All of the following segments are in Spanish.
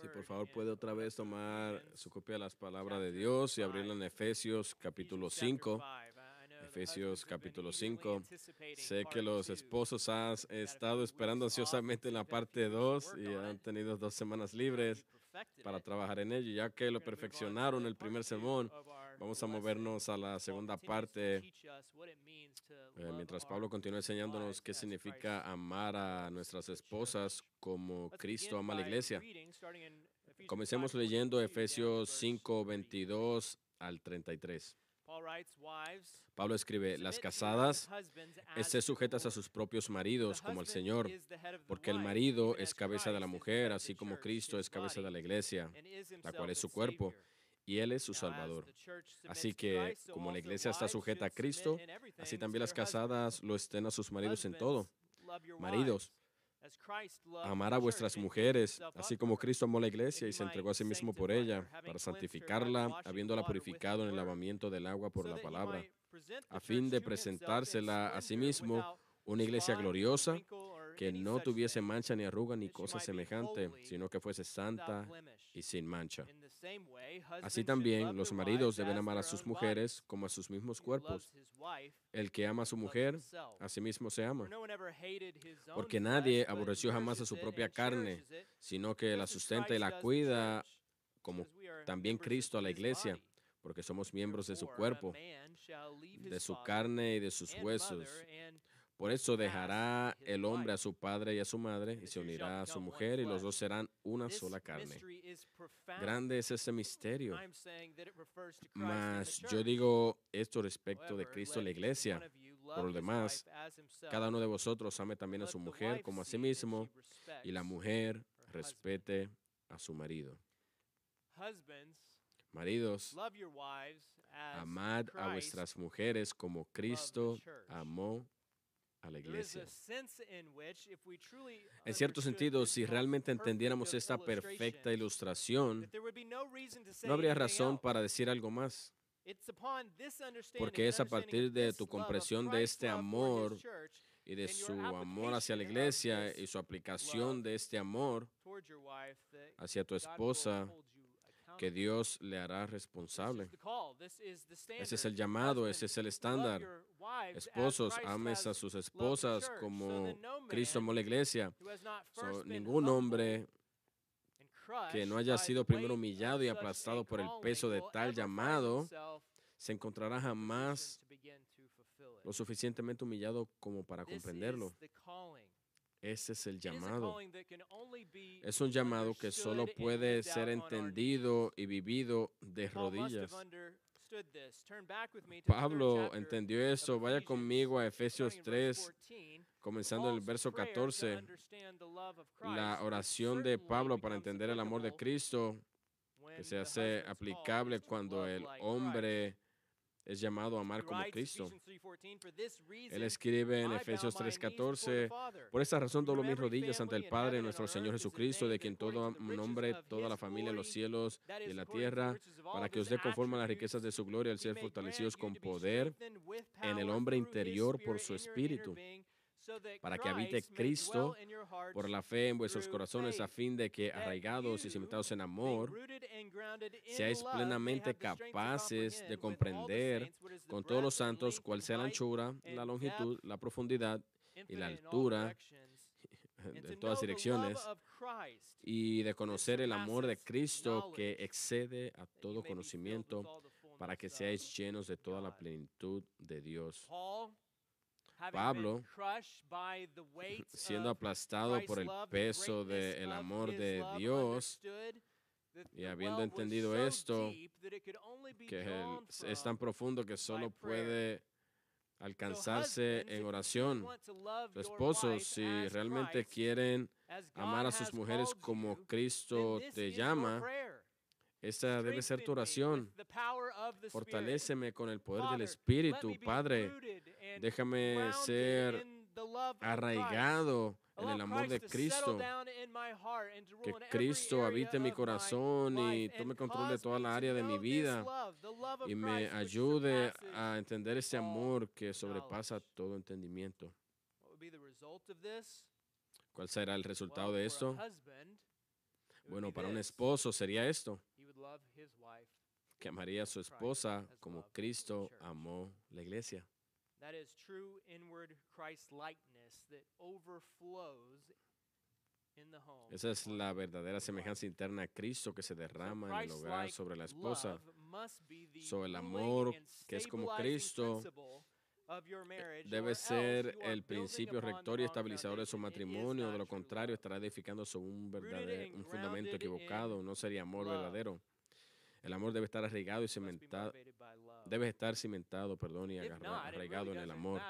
Sí, por favor, puede otra vez tomar su copia de las palabras de Dios y abrirla en Efesios capítulo 5. Efesios capítulo 5. Sé que los esposos han estado esperando ansiosamente en la parte 2 y han tenido dos semanas libres para trabajar en ello. Ya que lo perfeccionaron el primer sermón, vamos a movernos a la segunda parte. Eh, mientras Pablo continúa enseñándonos qué significa amar a nuestras esposas como Cristo ama a la iglesia. Comencemos leyendo Efesios 5, 22 al 33. Pablo escribe, las casadas estén sujetas a sus propios maridos como el Señor, porque el marido es cabeza de la mujer, así como Cristo es cabeza de la iglesia, la cual es su cuerpo, y Él es su Salvador. Así que, como la iglesia está sujeta a Cristo, así también las casadas lo estén a sus maridos en todo. Maridos, Amar a vuestras mujeres, así como Cristo amó la iglesia y se entregó a sí mismo por ella, para santificarla, habiéndola purificado en el lavamiento del agua por la palabra, a fin de presentársela a sí mismo una iglesia gloriosa, que no tuviese mancha ni arruga ni cosa semejante, sino que fuese santa y sin mancha. Así también los maridos deben amar a sus mujeres como a sus mismos cuerpos. El que ama a su mujer, a sí mismo se ama. Porque nadie aborreció jamás a su propia carne, sino que la sustenta y la cuida como también Cristo a la iglesia porque somos miembros de su cuerpo, de su carne y de sus huesos. Por eso dejará el hombre a su padre y a su madre y se unirá a su mujer y los dos serán una sola carne. Grande es ese misterio. Mas yo digo esto respecto de Cristo y la iglesia. Por lo demás, cada uno de vosotros ame también a su mujer como a sí mismo y la mujer respete a su marido. Maridos, amad a vuestras mujeres como Cristo amó a la iglesia. En cierto sentido, si realmente entendiéramos esta perfecta ilustración, no habría razón para decir algo más. Porque es a partir de tu comprensión de este amor y de su amor hacia la iglesia y su aplicación de este amor hacia tu esposa que Dios le hará responsable. Ese es el llamado, ese es el estándar. Esposos, ames a sus esposas como Cristo amó la iglesia. ningún hombre que no haya sido primero humillado y aplastado por el peso de tal llamado se encontrará jamás lo suficientemente humillado como para comprenderlo. Ese es el llamado. Es un llamado que solo puede ser entendido y vivido de rodillas. Pablo entendió eso. Vaya conmigo a Efesios 3, comenzando en el verso 14. La oración de Pablo para entender el amor de Cristo, que se hace aplicable cuando el hombre es llamado a amar como Cristo. Él escribe en Efesios 3:14, por esta razón doblo mis rodillas ante el Padre, nuestro Señor Jesucristo, de quien todo nombre, toda la familia en los cielos y en la tierra, para que os dé conforme a las riquezas de su gloria, al ser fortalecidos con poder en el hombre interior por su Espíritu para que habite Cristo por la fe en vuestros corazones, a fin de que, arraigados y cimentados en amor, seáis plenamente capaces de comprender con todos los santos cuál sea la anchura, la longitud, la profundidad y la altura en todas direcciones, y de conocer el amor de Cristo que excede a todo conocimiento, para que seáis llenos de toda la plenitud de Dios. Pablo, siendo aplastado por el peso del amor de Dios, y habiendo entendido esto, que es tan profundo que solo puede alcanzarse en oración. esposos, si realmente quieren amar a sus mujeres como Cristo te llama, esa debe ser tu oración. Fortaléceme con el poder del Espíritu, Padre. Déjame ser arraigado en el amor de Cristo. Que Cristo habite mi corazón y tome control de toda la área de mi vida y me ayude a entender ese amor que sobrepasa todo entendimiento. ¿Cuál será el resultado de esto? Bueno, para un esposo sería esto, que amaría a su esposa como Cristo amó la iglesia. That is true inward Christ likeness that overflows esa es la verdadera semejanza interna a Cristo que se derrama en el hogar sobre la esposa, sobre el amor que es como Cristo. Eh, debe ser el principio rector y estabilizador de su matrimonio, de lo contrario estará edificándose un, verdadero, un fundamento equivocado, no sería amor verdadero. El amor debe estar arraigado y cimentado, debe estar cimentado, perdón, y arraigado en el amor.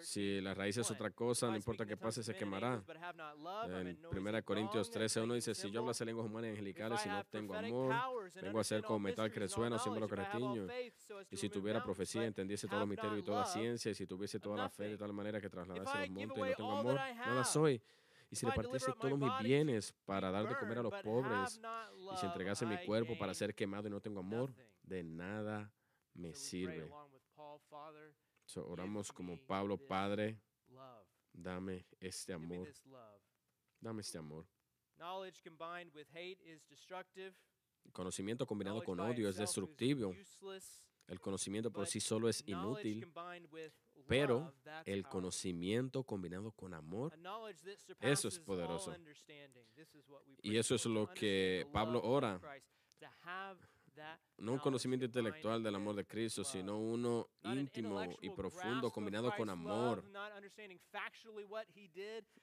Si la raíz es otra cosa, no importa qué pase, se quemará. En 1 Corintios 13, 1 dice, si yo hablase lenguas humanas y angelicales y no tengo amor, vengo a ser como metal que resuena o símbolo que retiño. Y si tuviera profecía, entendiese todos los misterios y toda la ciencia, y si tuviese toda la fe de tal manera que trasladase los montes y no tengo amor, nada soy y si repartiese todos mis bienes para dar de comer a los pobres, y si entregase mi cuerpo para ser quemado y no tengo amor, de nada me sirve. Oramos como Pablo, Padre, este dame este amor. Dame este amor. El conocimiento combinado con odio es destructivo. El conocimiento por sí solo es inútil, pero el conocimiento combinado con amor, eso es poderoso. Y eso es lo que Pablo ora. No un conocimiento intelectual del amor de Cristo, sino uno íntimo y profundo combinado con amor.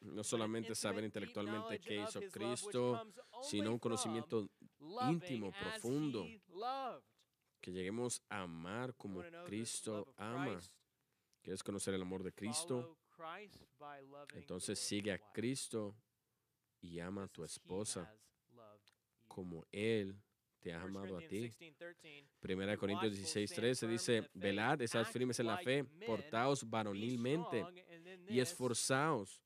No solamente saber intelectualmente qué hizo Cristo, sino un conocimiento íntimo, profundo. Que lleguemos a amar como Cristo ama. ¿Quieres conocer el amor de Cristo? Entonces sigue a Cristo y ama a tu esposa como Él te ha amado a ti. Primera Corintios 16, 13 dice, velad, estad firmes en la fe, portaos varonilmente y esforzaos.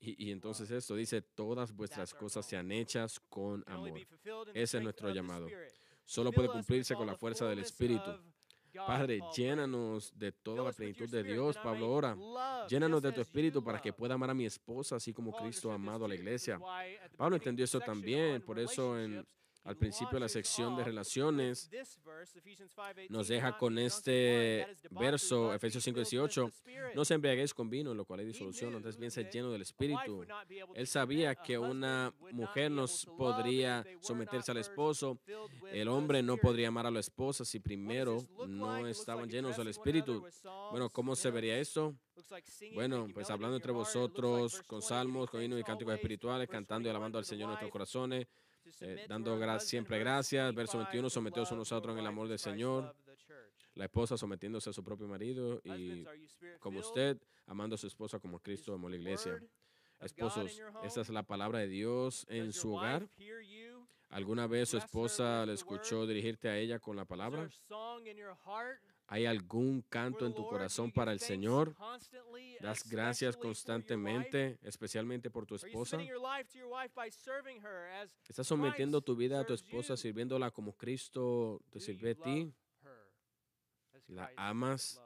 Y, y, entonces esto dice, todas vuestras cosas sean hechas con amor. Ese es nuestro llamado. Solo puede cumplirse con la fuerza del Espíritu Padre, llénanos de toda la plenitud de Dios, Pablo ora. Llénanos de tu espíritu para que pueda amar a mi esposa, así como Cristo ha amado a la iglesia. Pablo entendió eso también, por eso en al principio la sección de relaciones nos deja con este verso, Efesios 5:18, no se embriaguéis con vino, lo cual es disolución, antes bien sed lleno del Espíritu. Él sabía que una mujer no podría someterse al esposo, el hombre no podría amar a la esposa si primero no estaban llenos del Espíritu. Bueno, ¿cómo se vería esto? Bueno, pues hablando entre vosotros, con salmos, con himnos y cánticos espirituales, cantando y alabando al Señor en nuestros corazones, eh, dando siempre gracias. Verso 21, sometidos a nosotros en el amor del Señor. La esposa sometiéndose a su propio marido y como usted, amando a su esposa como Cristo amó la iglesia. Esposos, esta es la palabra de Dios en su hogar. ¿Alguna vez su esposa le escuchó dirigirte a ella con la palabra? ¿Hay algún canto en tu corazón para el Señor? ¿Das gracias constantemente, especialmente por tu esposa? ¿Estás sometiendo tu vida a tu esposa, sirviéndola como Cristo te sirve a ti? ¿La amas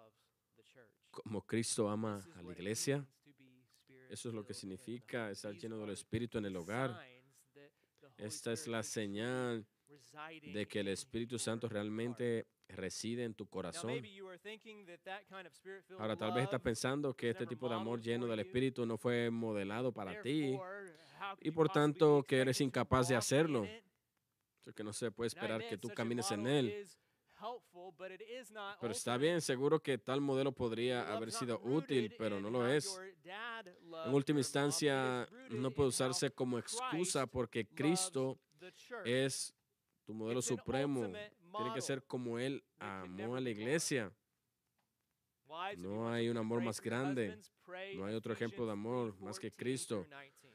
como Cristo ama a la iglesia? Eso es lo que significa estar lleno del Espíritu en el hogar. Esta es la señal de que el Espíritu Santo realmente reside en tu corazón. Ahora tal vez estás pensando que este tipo de amor lleno del Espíritu no fue modelado para ti y por tanto que eres incapaz de hacerlo, que no se puede esperar que tú camines en él. Pero está bien, seguro que tal modelo podría haber sido útil, pero no lo es. En última instancia, no puede usarse como excusa porque Cristo es tu modelo supremo, tiene que ser como Él amó a la iglesia. No hay un amor más grande. No hay otro ejemplo de amor más que Cristo.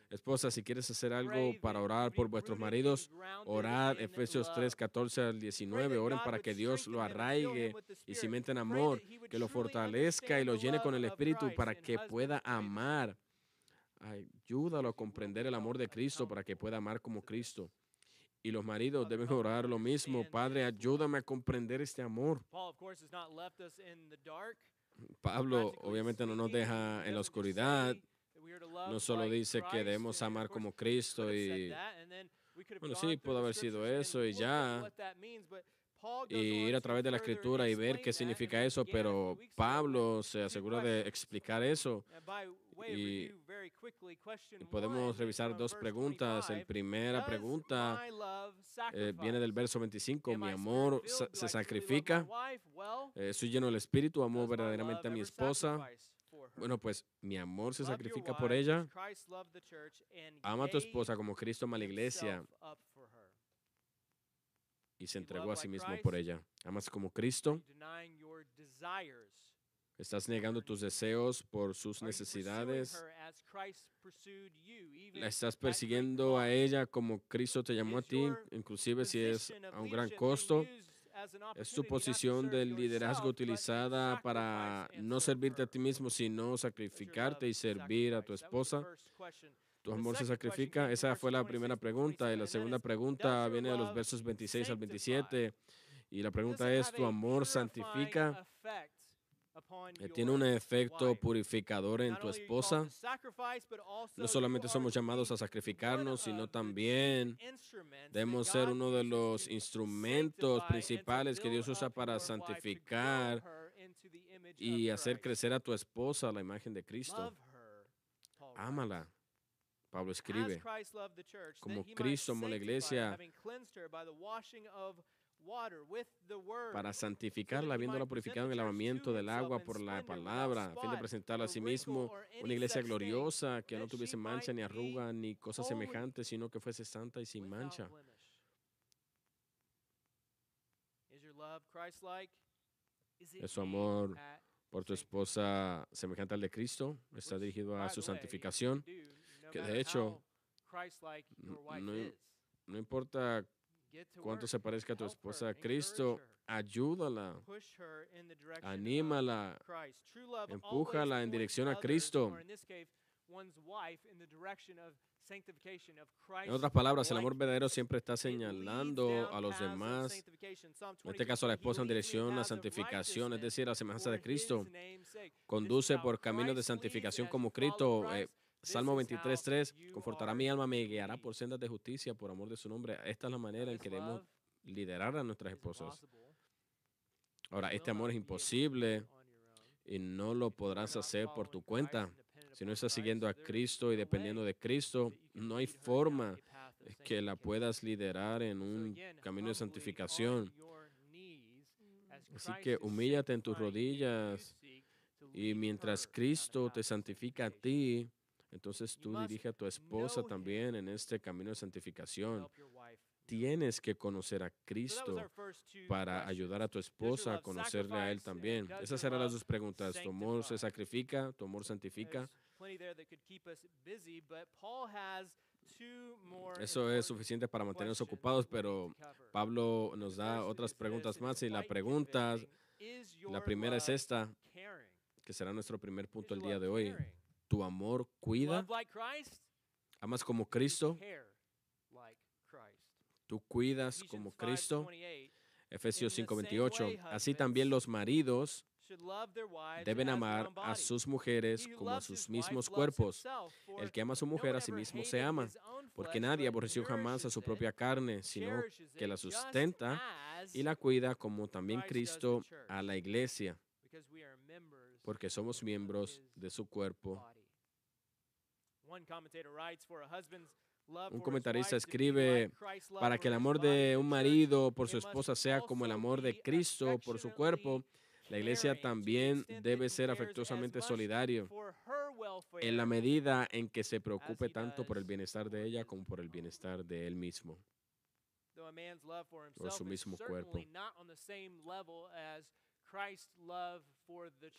Esposa, si quieres hacer algo para orar por vuestros maridos, orad Efesios 3, 14 al 19. Oren para que Dios lo arraigue y cimente en amor, que lo fortalezca y lo llene con el Espíritu para que pueda amar. Ayúdalo a comprender el amor de Cristo para que pueda amar como Cristo. Y los maridos deben orar lo mismo. Padre, ayúdame a comprender este amor. Pablo obviamente no nos deja en la oscuridad. No solo dice que debemos amar como Cristo y... Bueno, sí, pudo haber sido eso y ya. Y ir a través de la escritura y ver qué significa eso, pero Pablo se asegura de explicar eso y, podemos revisar dos preguntas. La primera pregunta eh, viene del verso 25. Mi amor se sacrifica. Eh, soy lleno del Espíritu, amo verdaderamente a mi esposa. Bueno, pues mi amor se sacrifica por ella. Ama a tu esposa como Cristo ama a la iglesia y se entregó a sí mismo por ella. Amas como Cristo. Estás negando tus deseos por sus necesidades. La estás persiguiendo a ella como Cristo te llamó a ti, inclusive si es a un gran costo. Es tu posición del liderazgo utilizada para no servirte a ti mismo, sino sacrificarte y servir a tu esposa. ¿Tu amor se sacrifica? Esa fue la primera pregunta. Y la segunda pregunta viene de los versos 26 al 27. Y la pregunta es, ¿tu amor santifica? Eh, ¿Tiene un efecto purificador en tu esposa? No solamente somos llamados a sacrificarnos, sino también debemos ser uno de los instrumentos principales que Dios usa para santificar y hacer crecer a tu esposa a la imagen de Cristo. Ámala. Pablo escribe, como Cristo amó la iglesia para santificarla, habiéndola purificado en el lavamiento del agua por la palabra, a fin de presentarla a sí mismo una iglesia gloriosa que no tuviese mancha ni arruga ni cosas semejantes, sino que fuese santa y sin mancha. ¿Es su amor por tu esposa semejante al de Cristo? ¿Está dirigido a su santificación? que de hecho, no, importa cuánto se parezca a tu esposa a Cristo, ayúdala, anímala, empújala en dirección a Cristo. En otras palabras, el amor verdadero siempre está señalando a los demás, en este caso a la esposa en dirección a santificación, es decir, a semejanza de Cristo. Conduce por caminos de santificación como Cristo. Eh, Salmo 23.3, confortará mi alma, me guiará por sendas de justicia por amor de su nombre. Esta es la manera en que debemos liderar a nuestras esposas. Ahora, este amor es imposible y no lo podrás hacer por tu cuenta. Si no estás siguiendo a Cristo y dependiendo de Cristo, no hay forma que la puedas liderar en un camino de santificación. Así que humíllate en tus rodillas y mientras Cristo te santifica a ti, entonces tú dirige a tu esposa también en este camino de santificación. Tienes que conocer a Cristo para ayudar a tu esposa a conocerle a Él también. Esas eran las dos preguntas. ¿Tu amor se sacrifica? ¿Tu amor santifica? Eso es suficiente para mantenernos ocupados, pero Pablo nos da otras preguntas más y la pregunta, la primera es esta, que será nuestro primer punto el día de hoy tu amor cuida. Amas como Cristo. Tú cuidas como Cristo. Efesios 5:28. Así también los maridos deben amar a sus mujeres como a sus mismos cuerpos. El que ama a su mujer a sí mismo se ama, porque nadie aborreció jamás a su propia carne, sino que la sustenta y la cuida como también Cristo a la iglesia, porque somos miembros de su cuerpo un comentarista escribe, para que el amor de un marido por su esposa sea como el amor de Cristo por su cuerpo, la iglesia también debe ser afectuosamente solidario en la medida en que se preocupe tanto por el bienestar de ella como por el bienestar de él mismo, por su mismo cuerpo.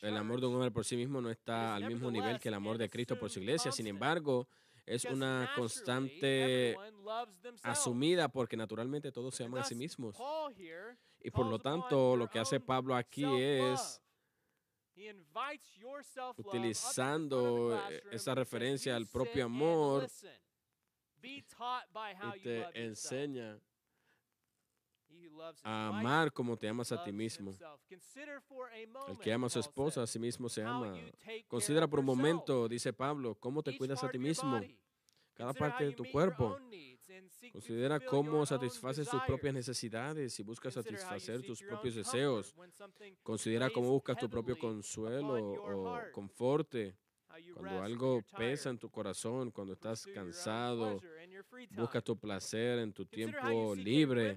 El amor de un hombre por sí mismo no está al mismo nivel que el amor de Cristo por su iglesia. Sin embargo, es una constante asumida porque naturalmente todos se aman a sí mismos. Y por lo tanto, lo que hace Pablo aquí es utilizando eh, esa referencia al propio amor y te enseña a amar como te amas a ti mismo. El que ama a su esposa, a sí mismo se ama. Considera por un momento, dice Pablo, cómo te cuidas a ti mismo, cada parte de tu cuerpo. Considera cómo satisfaces tus propias necesidades y buscas satisfacer tus propios deseos. Considera cómo buscas tu propio consuelo o conforte. Cuando algo pesa en tu corazón, cuando estás cansado, pleasure in your free busca time. tu placer en tu tiempo libre.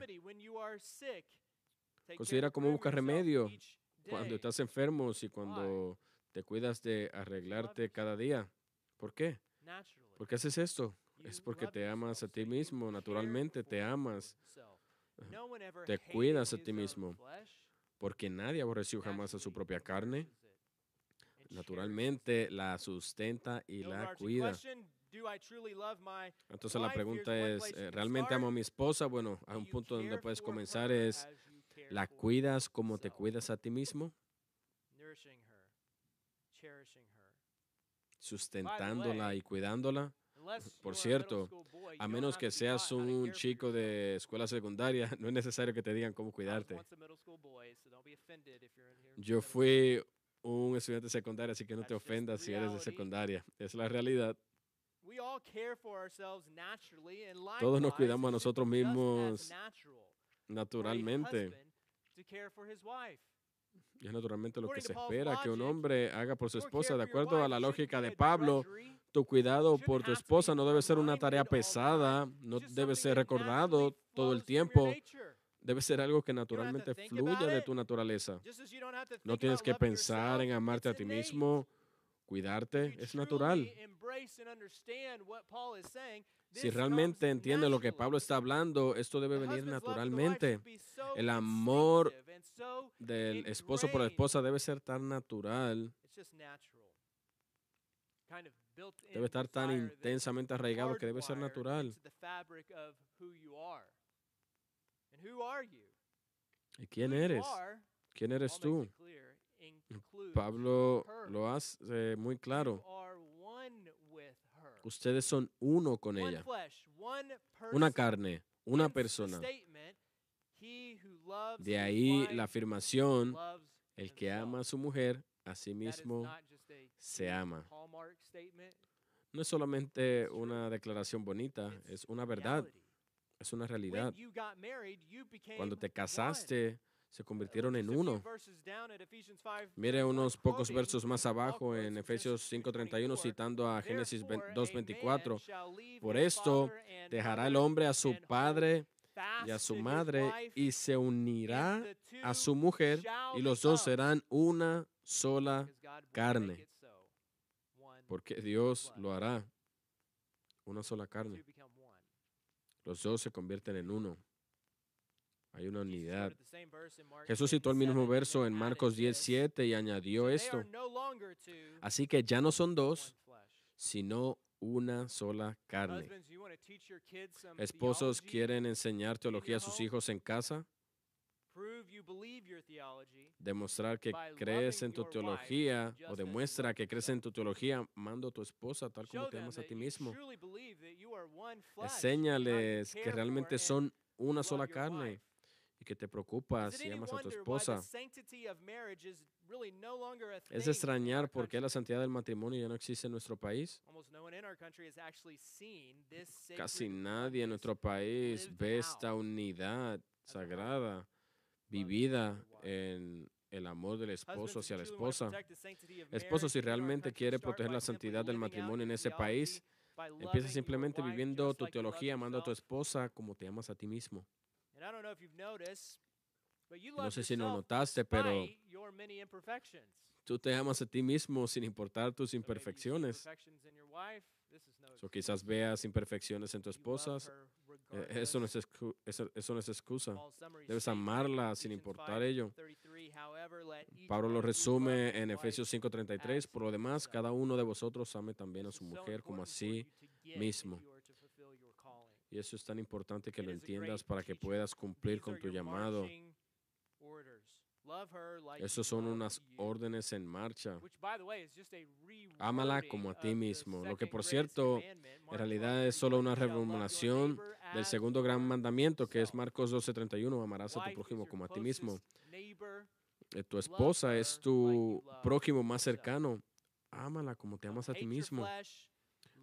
Considera cómo buscas remedio cuando estás enfermo y cuando te cuidas de arreglarte cada día. ¿Por qué? ¿Por qué haces esto? Es porque te amas a ti mismo, naturalmente te amas, te cuidas a ti mismo. porque nadie aborreció jamás a su propia carne. Naturalmente la sustenta y la cuida. Entonces la pregunta es, eh, ¿realmente amo a mi esposa? Bueno, Do un punto donde puedes comenzar es, ¿la cuidas como te cuidas a ti mismo? Sustentándola y cuidándola. Por a cierto, A menos que seas un chico de escuela secundaria, no es necesario que te digan cómo cuidarte. a Yo fui un estudiante secundario, así que no te ofendas si eres de secundaria. Es la realidad. We all care for ourselves naturally, and Todos nos cuidamos a nosotros mismos naturalmente. es naturalmente lo que se espera que un hombre haga por su esposa. De acuerdo a la lógica de Pablo, tu cuidado por tu esposa no debe ser una tarea pesada, no debe ser recordado todo el tiempo. Debe ser algo que naturalmente fluya de tu naturaleza. No tienes que pensar en amarte a ti mismo, cuidarte, es natural. Si realmente comes entiende lo que. Pablo está hablando, esto debe venir naturalmente. El amor Del esposo por la esposa debe ser tan natural, debe estar tan intensamente arraigado que debe ser natural. ¿Y quién eres? ¿Quién eres tú? Pablo lo hace muy claro. Ustedes son uno con ella. Una carne, una persona. statement, "He who loves De ahí la afirmación, el que himself." ama a su mujer, a sí mismo se ama. No es solamente una declaración bonita, es una verdad. Es una realidad. Cuando te casaste, se Uh, convirtieron en uno. verses down at Ephesians 5, Mire 31, unos pocos versos más abajo en Efesios Genesis 5:31 3:24, citando a Génesis "Therefore, a man 2:24. shall leave Por esto dejará el hombre a su padre y a su madre y se unirá a su mujer y los dos become." serán una sola carne. porque Dios lo hará. Una sola carne. Los dos se convierten en uno. Hay una unidad. Jesús citó el mismo 10:7 verso en Marcos this, 10:7 y añadió "So they esto. Así que ya no son dos, flesh." sino una sola carne. Esposos quieren enseñar teología a sus hijos en casa, demostrar que crees en tu teología o demuestra que crees en tu teología amando a tu esposa tal como te amas a ti mismo. Enséñales que realmente son una sola carne y que te preocupas y amas a tu esposa. Es extrañar por qué la santidad del matrimonio ya no existe en nuestro país. Almost no one in our country has actually seen this Casi nadie en nuestro país ve esta unidad sagrada vivida en el amor del esposo hacia la esposa. Esposo, si realmente quiere proteger la santidad del matrimonio en ese país, empieza simplemente viviendo tu teología, amando a tu esposa como te amas a ti mismo. No sé si lo notaste, pero tú te amas a ti mismo sin importar tus imperfecciones. O quizás veas imperfecciones en tu esposa. Eh, Eso no es, eso, eso no es excusa. Debes amarla sin importar 5, ello. 33, however, let each Pablo lo resume en Efesios 5:33. as Por lo demás, cada uno de vosotros ame también a su mujer como get if mismo. Y eso es tan importante que lo a entiendas para que puedas cumplir con tu llamado. Esos son unas órdenes en marcha. Ámala como a ti mismo, lo que por cierto, En realidad es 12:31, solo una "You shall love your reformulación neighbor del segundo gran mandamiento, que es. Marcos 12:31, amarás a tu prójimo como a ti mismo. Eh, Tu esposa es tu prójimo más cercano. Ámala como te amas a ti mismo.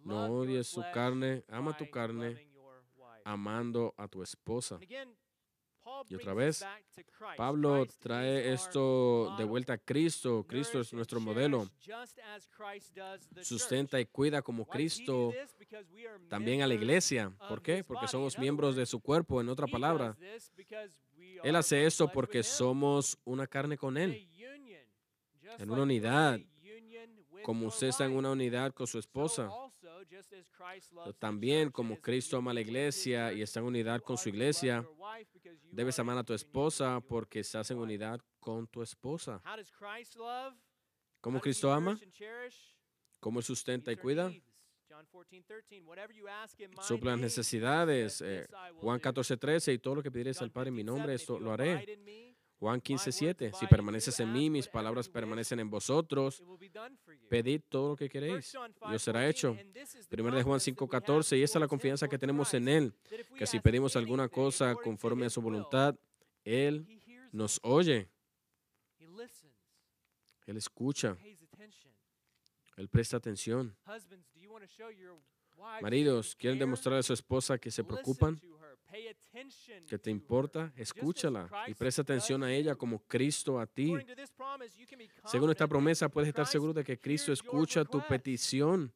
No odies su carne, ama tu carne, amando a tu esposa. Y otra vez. Pablo trae esto de vuelta a Cristo. Cristo es nuestro modelo. Sustenta y cuida como Cristo también a la iglesia. ¿Por qué? Porque somos miembros de su cuerpo. En otra palabra, Él hace esto porque somos una carne con Él. En una unidad, Como usted está en una unidad con su esposa. También como Cristo ama a la iglesia y está en unidad con su iglesia, debes amar a tu esposa porque estás en unidad con tu esposa. ¿Cómo Cristo ama? ¿Cómo Él sustenta y cuida? needs. John 14, 13. Whatever you ask in my Suple las name, necesidades. eh, Juan do. 14, 13. Y todo lo que pidieres John al Padre en mi 15, nombre, 7, esto lo haré. Juan my 15, words 7. Si permaneces en mí, mis palabras permanecen en vosotros. Pedid todo lo que 1 queréis y os 5, será 14, hecho. Primero de Juan confidence that we 5, have 14. Y esta es la confianza que tenemos en Él, que si pedimos alguna cosa conforme a su voluntad, Él nos oye. Él escucha. Él presta atención. Maridos, ¿quieren care? demostrarle a su esposa que se preocupan, que te importa? Escúchala y presta atención a ella como Cristo a ti. Según esta promesa, puedes estar seguro de que Cristo escucha tu petición.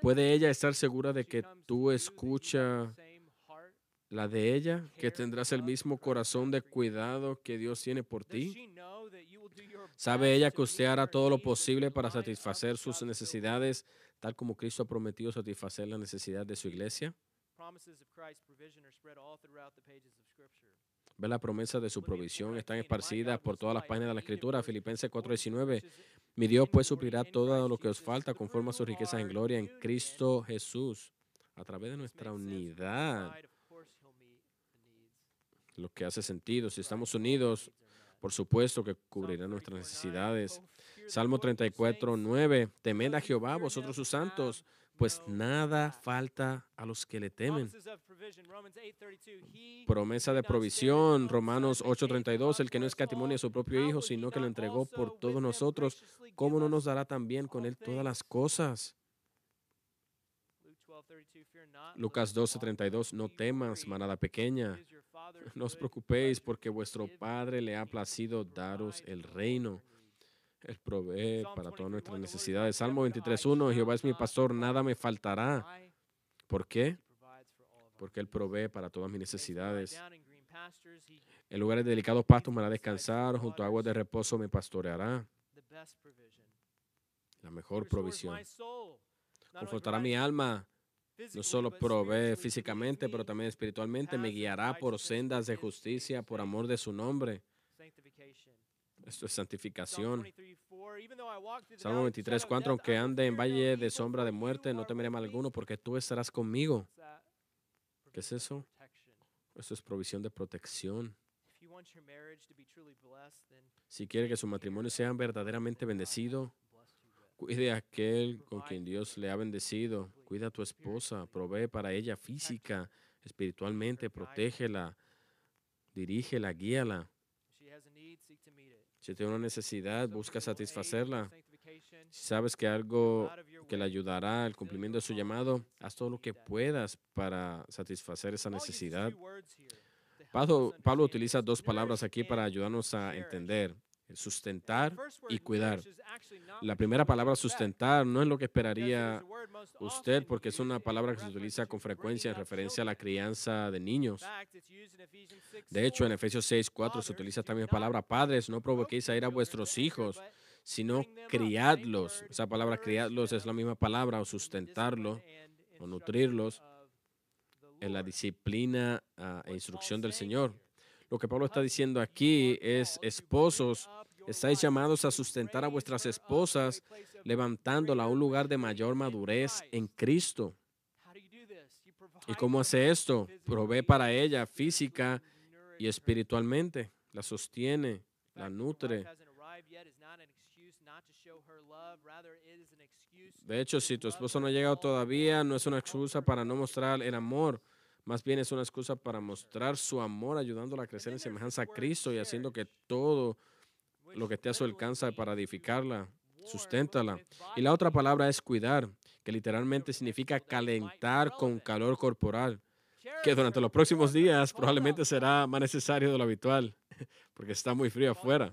¿Puede ella estar segura de que tú escuchas la de ella, que tendrás el mismo corazón de cuidado que Dios tiene por ti? ¿Sabe ella que usted hará todo lo posible para satisfacer sus necesidades, tal como Cristo ha prometido satisfacer la necesidad de su iglesia? Promises of Christ's provision are spread all throughout the pages of Scripture. Ve la promesa de su provisión, 4:19, están "My esparcidas por todas las páginas de la Escritura. Filipenses his riches 4:19. in Mi Dios pues suplirá todo lo que os Jesus." falta conforme a sus riquezas en gloria en Cristo Jesús. A través de nuestra unidad, lo que hace sentido. Si estamos unidos, por supuesto que cubrirá nuestras 34:9, necesidades. "Oh, Salmo Lord, you 34, saints, 9. Temed a Jehová, vosotros sus santos, pues nada lack." falta a los que le temen. Promises of provision, Romans 8:32, "He Promesa de provisión, Romanos son, but gave him 8:32, up el que no escatimó a su propio Hijo, sino que lo entregó por todos nosotros, ¿cómo no nos dará también con Él todas las cosas? Luke 12:32, "Fear not, Lucas little flock, 12:32, no temas, manada pequeña, no os preocupéis porque vuestro Padre le ha placido daros el reino. Your needs." Él provee para todas 23:1, nuestras "The Lord is my necesidades. Salmo shepherd, I 23.1, Jehová es mi pastor, nada me faltará. ¿Por qué? Porque Él provee para todas mis necesidades. En lugares de delicados pastos me hará descansar, junto a aguas de reposo me pastoreará. La mejor provisión. Confortará mi alma. No solo provee físicamente, pero también espiritualmente. Me guiará por sendas de justicia por amor de su nombre. Esto es santificación. 23:4, "Even though I walk through the Salmo valley of the 23, shadow of 4. death, Aunque ande en valle de sombra de muerte, no temeré mal me." alguno, porque tú estarás conmigo. ¿Qué es eso? Esto es provisión de protección. Si quiere que su matrimonio sea verdaderamente bendecido, cuide a aquel con quien Dios le ha bendecido. Cuida a tu esposa, provee para ella física, espiritualmente, protégela, dirígela, guíala. Si tiene una necesidad, busca satisfacerla. Si sabes que algo que le ayudará al cumplimiento de su llamado, haz todo lo que puedas para satisfacer esa necesidad. Pablo, Pablo utiliza dos palabras aquí para ayudarnos a entender. Sustentar y cuidar. La primera palabra sustentar no es lo que esperaría usted porque es una palabra que se utiliza con frecuencia en referencia a la crianza de niños. In fact, it's used in Ephesians 6, De hecho, en 4. Efesios 6, 4 se utiliza la not palabra padres, no provoquéis a ir a vuestros hijos, sino criadlos. Esa palabra criadlos es la misma palabra, o sustentarlo o nutrirlos en la disciplina ah, e instrucción del Señor. Lo que Pablo está diciendo aquí es, esposos, estáis llamados a sustentar a vuestras esposas, levantándola a un lugar de mayor madurez en Cristo. ¿Y cómo hace esto? Provee para ella física y espiritualmente, la sostiene, la nutre. De hecho, si tu esposo no ha llegado todavía, no es una excusa para no mostrar el amor. Más bien es una excusa para mostrar su amor, ayudándola a crecer en semejanza a Cristo y haciendo que todo lo que esté a su alcance para edificarla, susténtala. Y la otra palabra es cuidar, que literalmente significa calentar con calor corporal, que durante los próximos días probablemente será más necesario de lo habitual, porque está muy frío afuera.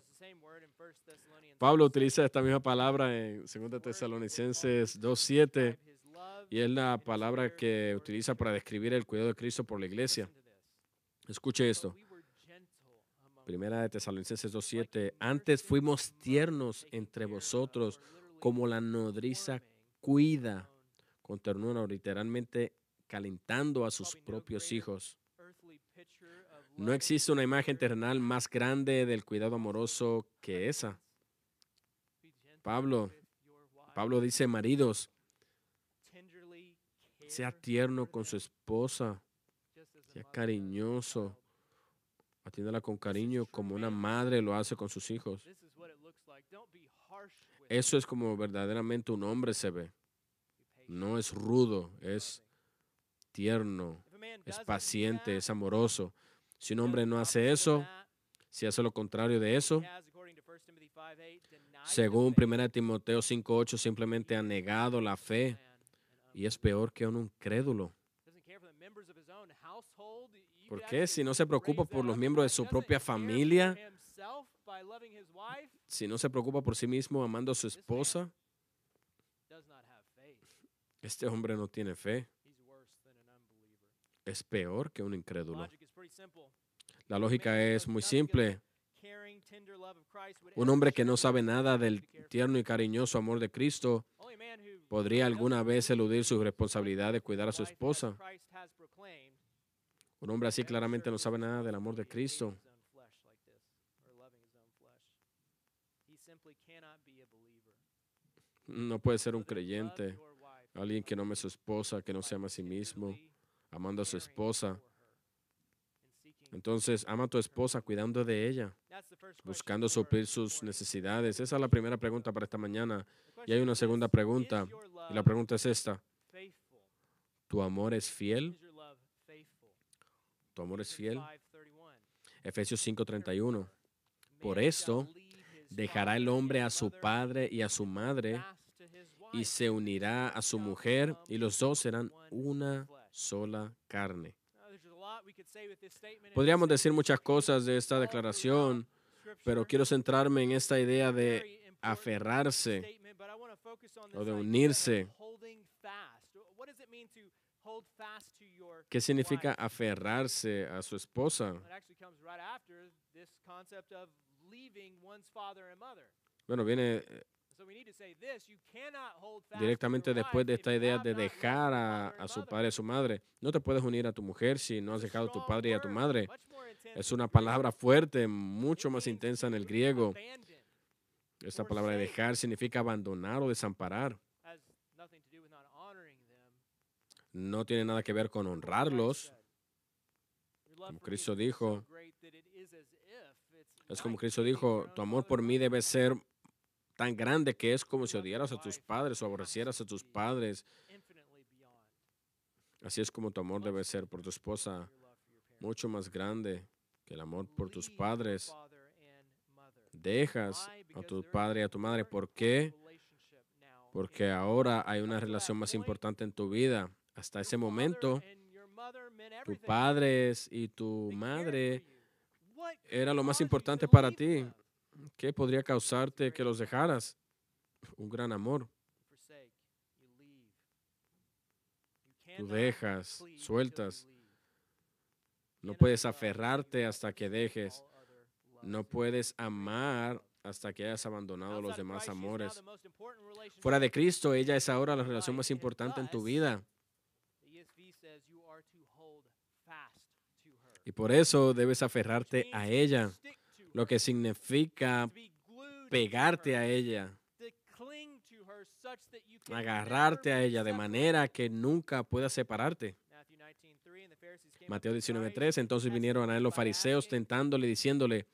Pablo utiliza esta misma palabra en 2 Tesalonicenses 2.7 y es la palabra que utiliza para describir el cuidado de Cristo por la iglesia. Escuche esto. Primera de Tesalonicenses 2.7. Antes fuimos tiernos entre vosotros como la nodriza cuida con ternura, literalmente calentando a sus propios hijos. No existe una imagen terrenal más grande del cuidado amoroso que esa. Pablo, Pablo dice, maridos, sea tierno con su esposa, sea cariñoso, atiéndala con cariño como una madre lo hace con sus hijos. Eso es como verdaderamente un hombre se ve. No es rudo, es tierno, es paciente, es amoroso. Si un hombre no hace eso, si hace lo contrario de eso, según 1 Timoteo 5.8, simplemente ha negado la fe y es peor que un incrédulo. ¿Por qué? Si no se preocupa por los miembros de su propia familia, si no se preocupa por sí mismo amando a su esposa, este hombre no tiene fe. Es peor que un incrédulo. La lógica es muy simple. Un hombre que no sabe nada del tierno y cariñoso amor de Cristo podría alguna vez eludir su responsabilidad de cuidar a su esposa. Un hombre así claramente no sabe nada del amor de Cristo. No puede ser un creyente, alguien que no ame a su esposa, que no se ama a sí mismo, amando a su esposa. Entonces, ama a tu esposa cuidando de ella, buscando suplir sus necesidades. Esa es la primera pregunta para esta mañana. Y hay una segunda pregunta. Y la pregunta es esta. ¿Tu amor es fiel? ¿Tu amor es fiel? Efesios 5:31. Por esto dejará el hombre a su padre y a su madre y se unirá a su mujer y los dos serán una sola carne. Podríamos decir muchas cosas de esta declaración, pero quiero centrarme en esta idea de aferrarse o de unirse. ¿Qué significa aferrarse a su esposa? Bueno, viene directamente después de esta idea de dejar a, su padre y a su madre. No te puedes unir a tu mujer si no has dejado a tu padre y a tu madre. Es una palabra fuerte, mucho más intensa en el griego. Esta palabra de dejar significa abandonar o desamparar. No tiene nada que ver con honrarlos. Como Cristo dijo, es como Cristo dijo, tu amor por mí debe ser tan grande que es como si odiaras a tus padres o aborrecieras a tus padres. Así es como tu amor debe ser por tu esposa, mucho más grande que el amor por tus padres. Dejas a tu padre y a tu madre. ¿Por qué? Porque ahora hay una relación más importante en tu vida. Hasta ese momento, tu padre y tu madre era lo más importante para ti. ¿Qué podría causarte que los dejaras? Un gran amor. Tú dejas, sueltas. No puedes aferrarte hasta que dejes. No puedes amar hasta que hayas abandonado los demás amores. Fuera de Cristo, ella es ahora la relación más importante en tu vida. Y por eso debes aferrarte a ella lo que significa pegarte a ella, agarrarte a ella de manera que nunca puedas separarte. Mateo 19:3, entonces vinieron a él los fariseos tentándole, diciéndole,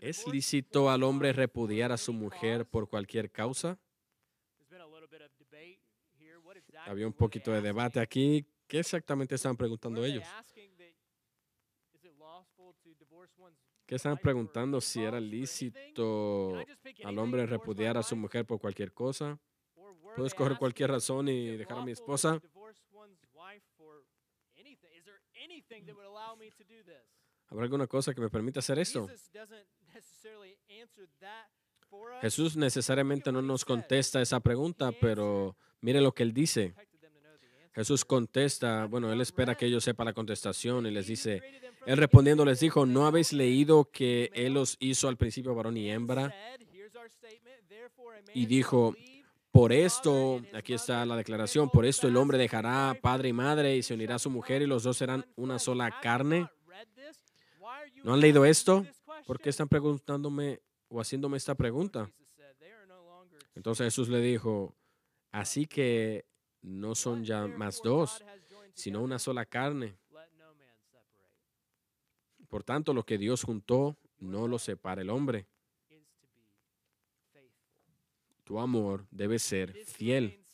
¿Es lícito al hombre repudiar a su mujer por cualquier causa? Había un poquito de debate aquí. ¿Qué exactamente estaban preguntando ellos? ¿Qué estaban preguntando si era lícito al hombre repudiar a su mujer por cualquier cosa? ¿Puedo escoger cualquier razón y dejar a mi esposa? ¿Habrá alguna cosa que me permita hacer esto? Jesús necesariamente no nos contesta esa pregunta, pero mire lo que él dice. Jesús contesta, bueno, él espera que ellos sepan la contestación y les dice, él respondiendo les dijo, ¿no habéis leído que él los hizo al principio varón y hembra? Y dijo, Por esto, aquí está la declaración, por esto el hombre dejará padre y madre y se unirá a su mujer y los dos serán una sola carne. ¿No han leído esto? ¿Por qué están preguntándome o haciéndome esta pregunta? Jesus said, "They are no longer two, Entonces Jesús le dijo, así que no son ya más dos, sino una sola carne. let no man separate." Por tanto, lo que Dios juntó, no lo separa el hombre. Tu amor debe ser fiel,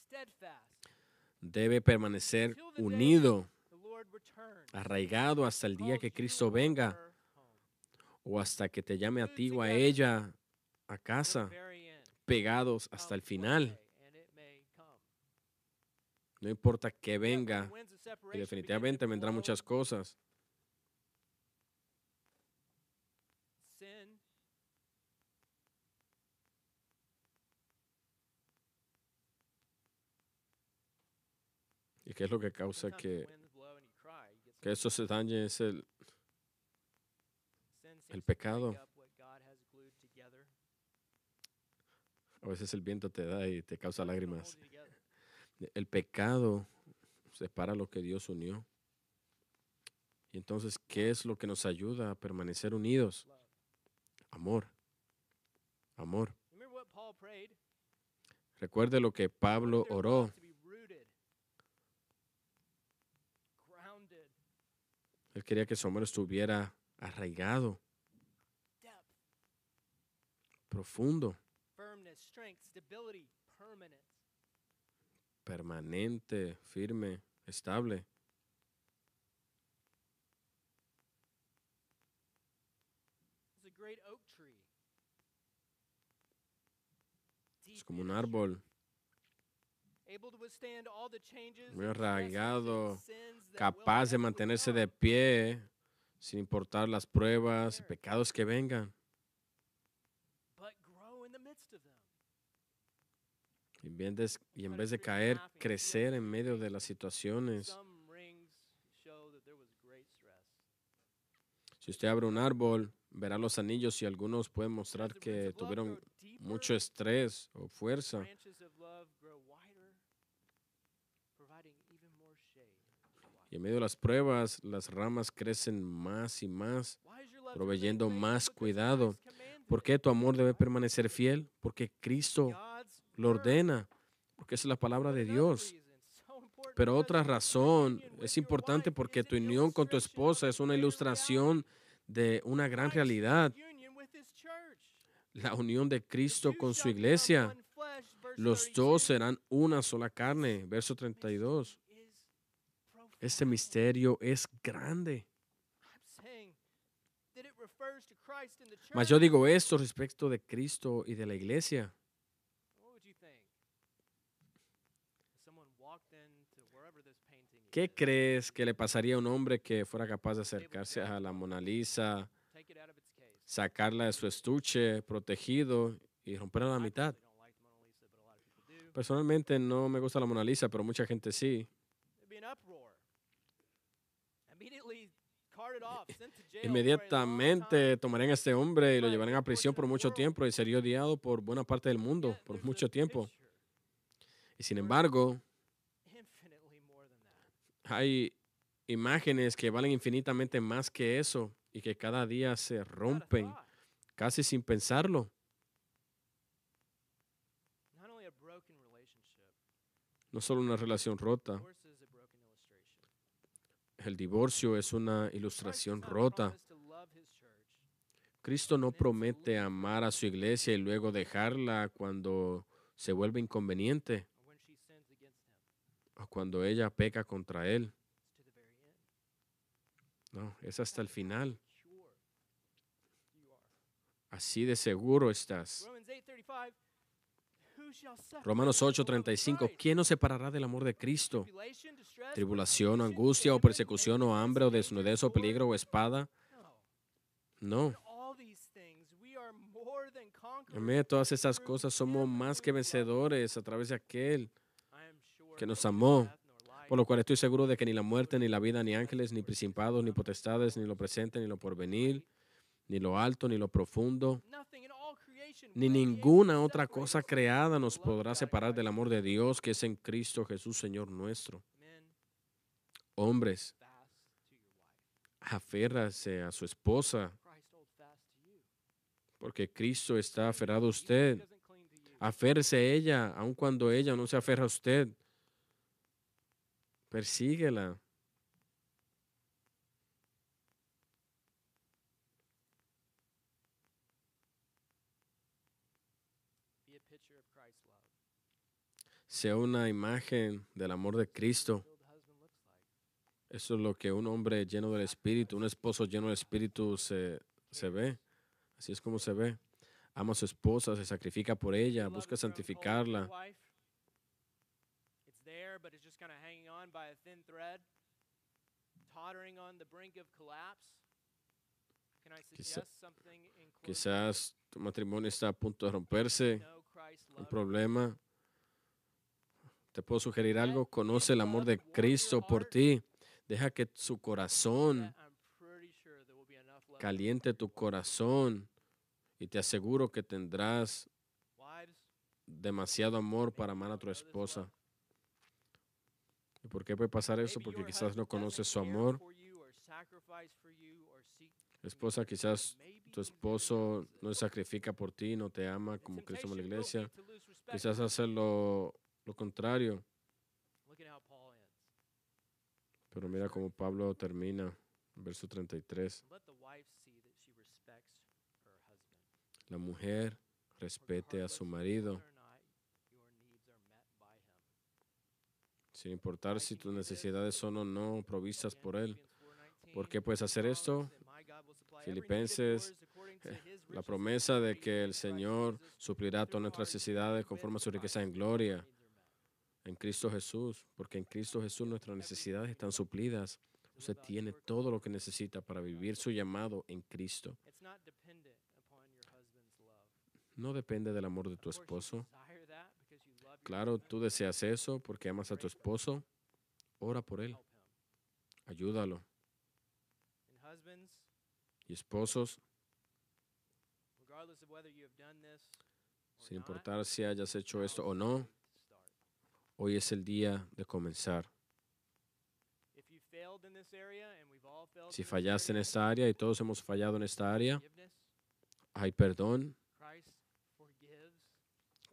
debe permanecer unido, arraigado hasta el día que Cristo venga o hasta que te llame a ti o a ella a casa, pegados hasta el final. No importa que venga, y definitivamente vendrán muchas cosas. ¿Y qué es lo que causa que, que esto se dañe? Es el, el pecado. a veces el viento te da y te causa lágrimas. El pecado separa lo que Dios unió. Y entonces, ¿qué es lo que nos ayuda a permanecer unidos? Amor. Amor. Recuerde lo que Pablo oró. Él quería que su amor estuviera arraigado, profundo, permanente, firme, estable. Es como un árbol. Muy arraigado, capaz de mantenerse de pie sin importar las pruebas y pecados que vengan. but grow in the midst of them. Y en vez de, y en vez de caer, crecer en medio de las situaciones. Si usted abre un árbol, verá los anillos y algunos pueden mostrar que tuvieron mucho estrés o fuerza. Y en medio de las pruebas, las ramas crecen más y más. Proveyendo más cuidado. ¿Por qué tu amor debe permanecer fiel? Porque Cristo lo ordena, porque es la palabra de Dios. Pero otra razón es importante porque tu unión con tu esposa es una ilustración de una gran realidad. La unión de Cristo con su iglesia. Los 32. dos serán una sola carne. Verso 32. Mystery is Este misterio es grande. Mas yo digo esto respecto de Cristo y de la iglesia. ¿Qué crees que le pasaría a un hombre que fuera capaz de acercarse a la Mona Lisa, sacarla de su estuche protegido y romperla a la mitad? Personalmente no me gusta la Mona Lisa, pero mucha gente sí. Inmediatamente tomarían a este hombre y lo llevarían a prisión por mucho tiempo y sería odiado por buena parte del mundo por mucho tiempo. Y sin embargo, hay imágenes que valen infinitamente más que eso y que cada día se rompen casi sin pensarlo. No solo una relación rota, el divorcio es una ilustración rota. Cristo no promete amar a su iglesia y luego dejarla cuando se vuelve inconveniente o cuando ella peca contra él. No, es hasta el final. Así de seguro estás. Romans 8:35. Who shall separate Romanos us from the love of 8:35. Christ? ¿Quién nos separará del amor de Cristo? Tribulación, angustia o persecución o hambre o desnudez o peligro o espada. No. En medio de todas estas through cosas somos más que vencedores a través de aquel que nos amó. Por lo cual estoy seguro de que ni la muerte, ni la vida, ni ángeles, ni principados, ni potestades, ni lo presente, ni lo porvenir, ni lo alto, ni lo profundo, ni ninguna otra cosa creada nos podrá separar del amor de. Dios que es en Cristo Jesús, Señor nuestro. Hombres, aférrase a su esposa, porque Cristo está aferrado a usted. Aférrese a ella, aun cuando ella no se aferra a usted. Persíguela. Sea una imagen del amor de Cristo. Eso es lo que un hombre lleno del Espíritu, un esposo lleno del Espíritu se, se ve. Así es como se ve. Ama a su esposa, se sacrifica por ella, busca santificarla. But it's just kind of hanging on by a thin thread, tottering on the brink of collapse. Can I suggest something? Quizás tu matrimonio está a punto de romperse, un problema. Te puedo sugerir algo, conoce el amor de Cristo por ti. Deja que su corazón caliente tu corazón y te aseguro que tendrás demasiado amor para amar a tu esposa. ¿Y por qué puede pasar eso? Porque quizás no conoces su amor. Esposa, quizás tu esposo no se sacrifica por ti, no te ama como Cristo ama la iglesia. Quizás hacer lo, lo contrario. Pero mira cómo Pablo termina, verso 33. Let the wife see that she respects her husband. La mujer respete a su marido, sin importar si tus necesidades son o no provistas por él. Philippians 4:19 ¿Por qué puedes hacer esto? Filipenses, eh, La promesa de que el Señor suplirá todas nuestras necesidades conforme a su riqueza en gloria en Cristo Jesús, porque en Cristo Jesús nuestras necesidades están suplidas. Usted tiene todo lo que necesita para vivir su llamado en Cristo. No depende del amor de tu esposo. Claro, tú deseas eso porque amas a tu esposo. Ora por él, ayúdalo. Y esposos, sin importar si hayas hecho esto o no, hoy es el día de comenzar. Si fallaste en esta área y todos hemos fallado en esta área, hay perdón.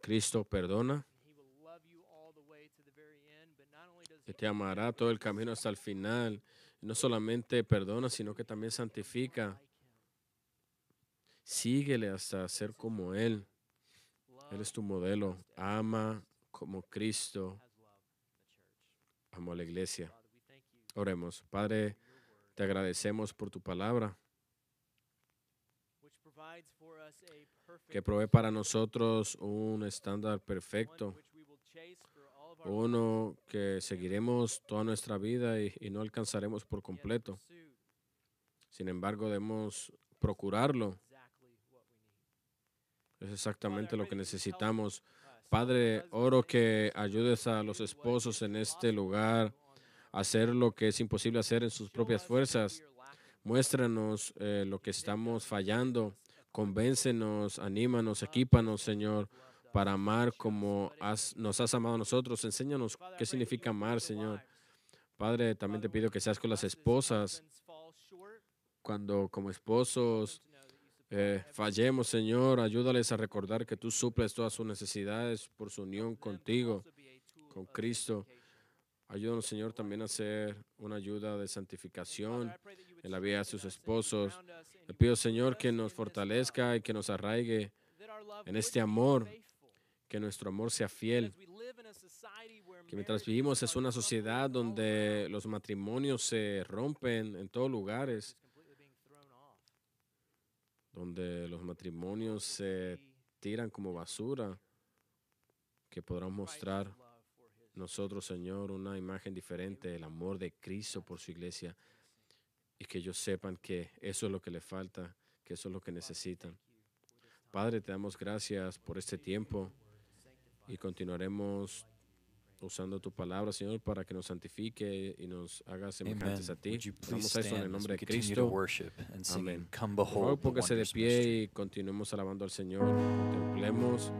Cristo perdona He te amará todo el camino hasta el final. No solamente perdona, sino que también santifica. Síguele hasta ser como Él. Él es tu modelo. Ama como Cristo amó a la iglesia. Oremos. Padre, te agradecemos por tu palabra que provee para nosotros un estándar perfecto, uno que seguiremos toda nuestra vida y, no alcanzaremos por completo. Sin embargo, debemos procurarlo. Es exactamente lo que necesitamos. Padre, oro que ayudes a los esposos en este lugar a hacer lo que es imposible hacer en sus propias fuerzas. Muéstranos eh, lo que estamos fallando. Convéncenos, anímanos, equípanos, Señor para amar como has, nos has amado a nosotros. Enséñanos qué significa amar, Señor. Padre, también te pido que seas con las esposas. Cuando como esposos eh, fallemos, Señor, ayúdales a recordar que tú suples todas sus necesidades por su unión contigo, con Cristo. Ayúdanos, Señor, también a ser una ayuda de santificación en la vida de sus esposos. Le pido, Señor, que nos fortalezca y que nos arraigue en este amor que nuestro amor sea fiel. Que mientras vivimos es una sociedad donde los matrimonios se rompen en todos lugares, donde los matrimonios se tiran como basura, que podrán mostrar nosotros, Señor, una imagen diferente del amor de Cristo por su iglesia. Y que ellos sepan que eso es lo que le falta, que eso es lo que necesitan. Padre, te damos gracias por este tiempo y continuaremos usando tu palabra, Señor, para que nos santifique y nos haga semejantes a ti. Vamos a eso el nombre de Cristo. Amén. Por favor, póngase de pie y continuemos alabando al Señor. Contemplemos.